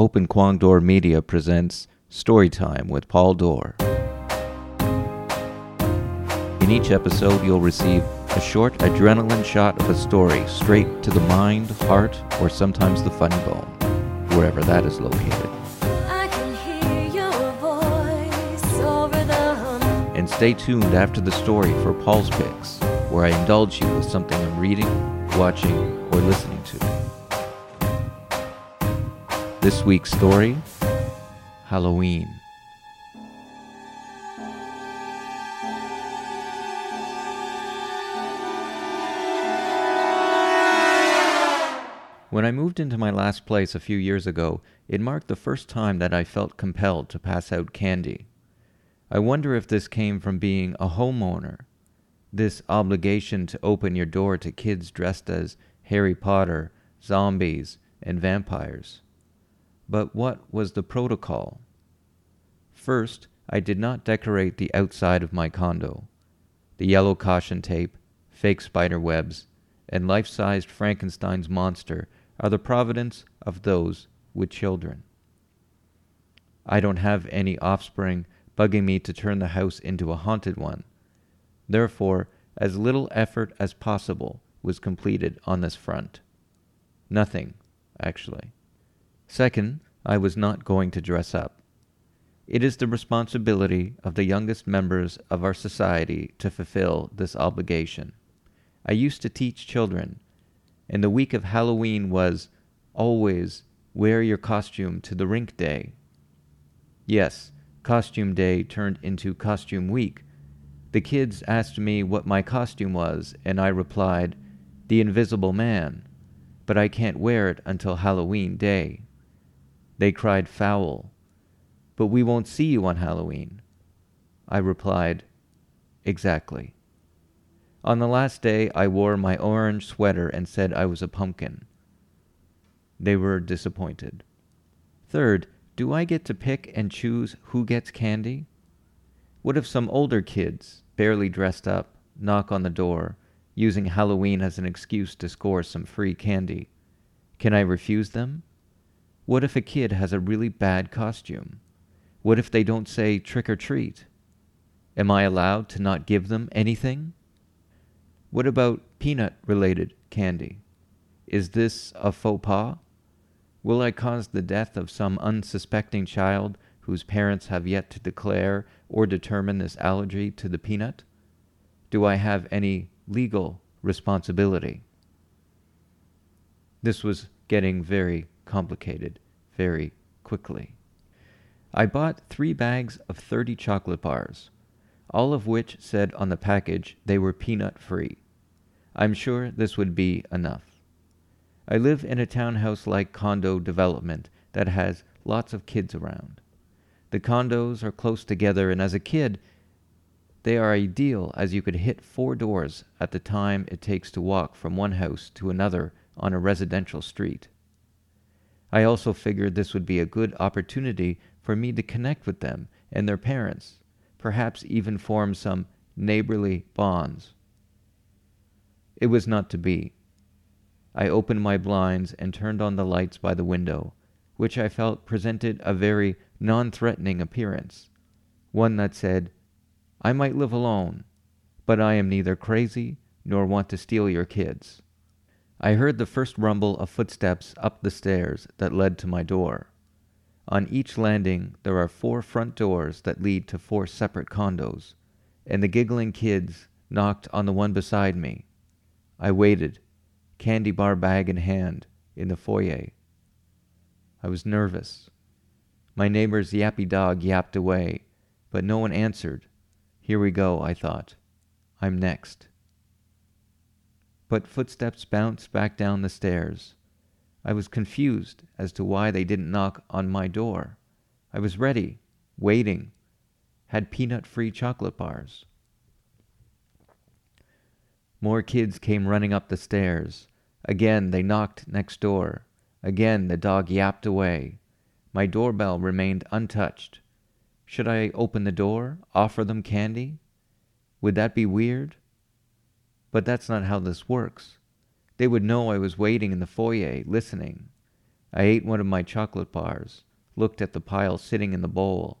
Open Kwong Dore Media presents Storytime with Paul Dore. In each episode, you'll receive a short adrenaline shot of a story straight to the mind, heart, or sometimes the funny bone, wherever that is located. I can hear your voice over the hum. And stay tuned after the story for Paul's Picks, where I indulge you with something I'm reading, watching, or listening to. This week's story Halloween. When I moved into my last place a few years ago, it marked the first time that I felt compelled to pass out candy. I wonder if this came from being a homeowner, this obligation to open your door to kids dressed as Harry Potter, zombies, and vampires. But what was the protocol? First, I did not decorate the outside of my condo. The yellow caution tape, fake spider webs, and life sized Frankenstein's monster are the providence of those with children. I don't have any offspring bugging me to turn the house into a haunted one. Therefore, as little effort as possible was completed on this front. Nothing, actually. Second, I was not going to dress up. It is the responsibility of the youngest members of our society to fulfill this obligation. I used to teach children, and the week of Halloween was always wear your costume to the rink day. Yes, costume day turned into costume week. The kids asked me what my costume was, and I replied, The Invisible Man, but I can't wear it until Halloween day. They cried foul, but we won't see you on Halloween. I replied, Exactly. On the last day, I wore my orange sweater and said I was a pumpkin. They were disappointed. Third, do I get to pick and choose who gets candy? What if some older kids, barely dressed up, knock on the door, using Halloween as an excuse to score some free candy? Can I refuse them? What if a kid has a really bad costume? What if they don't say trick or treat? Am I allowed to not give them anything? What about peanut related candy? Is this a faux pas? Will I cause the death of some unsuspecting child whose parents have yet to declare or determine this allergy to the peanut? Do I have any legal responsibility? This was getting very complicated very quickly. I bought three bags of 30 chocolate bars, all of which said on the package they were peanut free. I'm sure this would be enough. I live in a townhouse like condo development that has lots of kids around. The condos are close together, and as a kid, they are ideal as you could hit four doors at the time it takes to walk from one house to another on a residential street. I also figured this would be a good opportunity for me to connect with them and their parents, perhaps even form some neighborly bonds. It was not to be. I opened my blinds and turned on the lights by the window, which I felt presented a very non threatening appearance, one that said, I might live alone, but I am neither crazy nor want to steal your kids. I heard the first rumble of footsteps up the stairs that led to my door. On each landing, there are four front doors that lead to four separate condos, and the giggling kids knocked on the one beside me. I waited candy bar bag in hand, in the foyer. I was nervous. My neighbor's yappy dog yapped away, but no one answered. Here we go, I thought. I'm next. But footsteps bounced back down the stairs. I was confused as to why they didn't knock on my door. I was ready, waiting, had peanut free chocolate bars. More kids came running up the stairs. Again, they knocked next door. Again, the dog yapped away. My doorbell remained untouched. Should I open the door, offer them candy? Would that be weird? But that's not how this works. They would know I was waiting in the foyer, listening. I ate one of my chocolate bars, looked at the pile sitting in the bowl.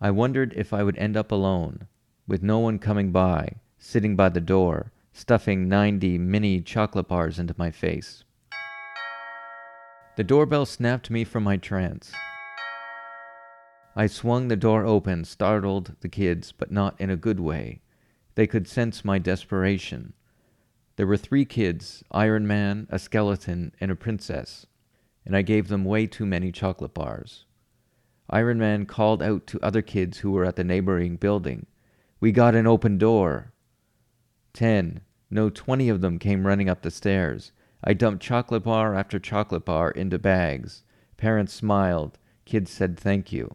I wondered if I would end up alone, with no one coming by, sitting by the door, stuffing 90 mini chocolate bars into my face. The doorbell snapped me from my trance. I swung the door open, startled the kids, but not in a good way. They could sense my desperation. There were three kids Iron Man, a skeleton, and a princess, and I gave them way too many chocolate bars. Iron Man called out to other kids who were at the neighboring building, We got an open door. Ten, no, twenty of them came running up the stairs. I dumped chocolate bar after chocolate bar into bags. Parents smiled. Kids said thank you.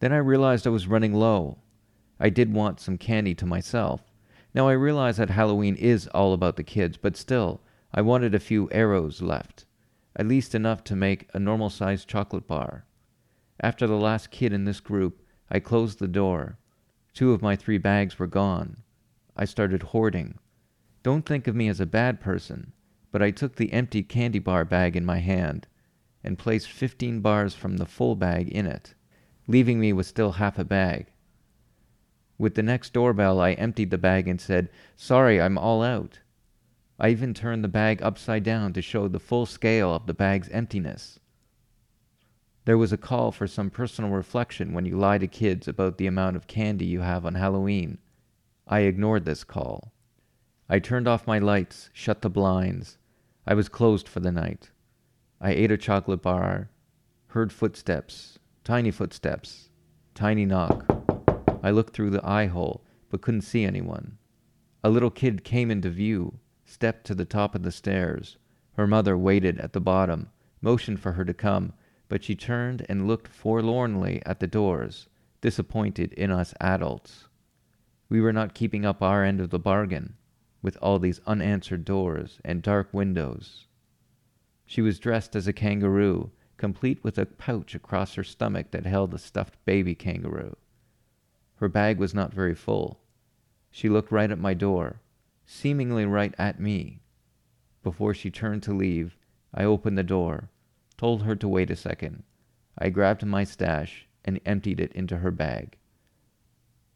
Then I realized I was running low. I did want some candy to myself. Now I realize that Halloween is all about the kids, but still, I wanted a few arrows left, at least enough to make a normal sized chocolate bar. After the last kid in this group, I closed the door. Two of my three bags were gone. I started hoarding. Don't think of me as a bad person, but I took the empty candy bar bag in my hand and placed 15 bars from the full bag in it, leaving me with still half a bag. With the next doorbell, I emptied the bag and said, Sorry, I'm all out. I even turned the bag upside down to show the full scale of the bag's emptiness. There was a call for some personal reflection when you lie to kids about the amount of candy you have on Halloween. I ignored this call. I turned off my lights, shut the blinds. I was closed for the night. I ate a chocolate bar, heard footsteps, tiny footsteps, tiny knock. I looked through the eye hole, but couldn't see anyone. A little kid came into view, stepped to the top of the stairs. Her mother waited at the bottom, motioned for her to come, but she turned and looked forlornly at the doors, disappointed in us adults. We were not keeping up our end of the bargain, with all these unanswered doors and dark windows. She was dressed as a kangaroo, complete with a pouch across her stomach that held a stuffed baby kangaroo. Her bag was not very full. She looked right at my door, seemingly right at me. Before she turned to leave, I opened the door, told her to wait a second. I grabbed my stash and emptied it into her bag.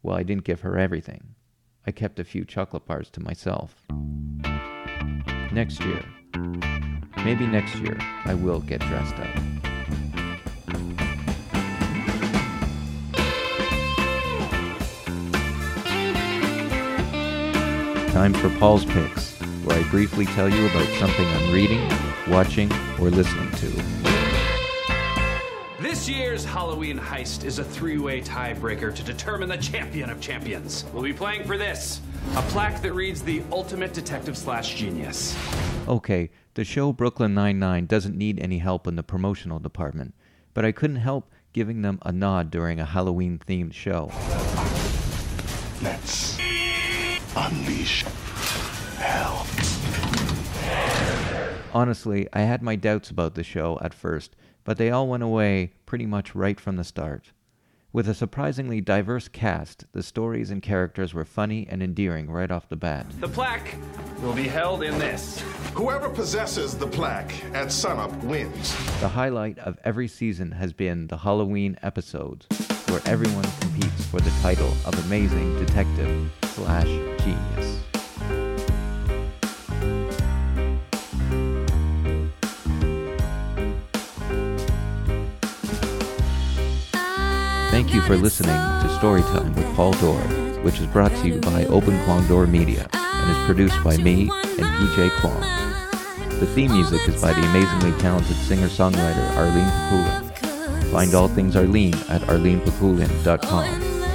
Well, I didn't give her everything. I kept a few chocolate bars to myself. Next year, maybe next year, I will get dressed up. Time for Paul's Picks, where I briefly tell you about something I'm reading, watching, or listening to. This year's Halloween heist is a three way tiebreaker to determine the champion of champions. We'll be playing for this a plaque that reads the ultimate detective slash genius. Okay, the show Brooklyn Nine-Nine doesn't need any help in the promotional department, but I couldn't help giving them a nod during a Halloween-themed show. Let's unleash hell. Honestly, I had my doubts about the show at first, but they all went away pretty much right from the start. With a surprisingly diverse cast, the stories and characters were funny and endearing right off the bat. The plaque will be held in this. Whoever possesses the plaque at sunup wins. The highlight of every season has been the Halloween episodes, where everyone competes for the title of Amazing Detective slash Genius. Thank you for listening to Storytime with Paul Dore, which is brought to you by Open Kwong Dore Media and is produced by me and PJ Kwong. The theme music is by the amazingly talented singer-songwriter Arlene Paculan. Find all things Arlene at arlenepaculan.com.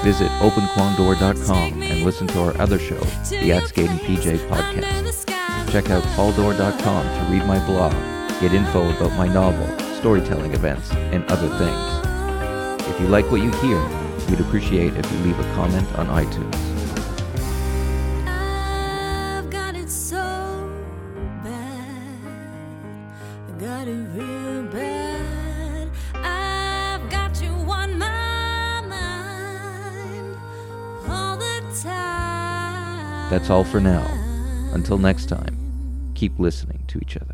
Visit openkwongdore.com listen to our other show, the Axe Skating PJ podcast. Check out pauldore.com to read my blog, get info about my novel, storytelling events, and other things. If you like what you hear, we'd appreciate if you leave a comment on iTunes. So got it real bad. That's all for now. Until next time, keep listening to each other.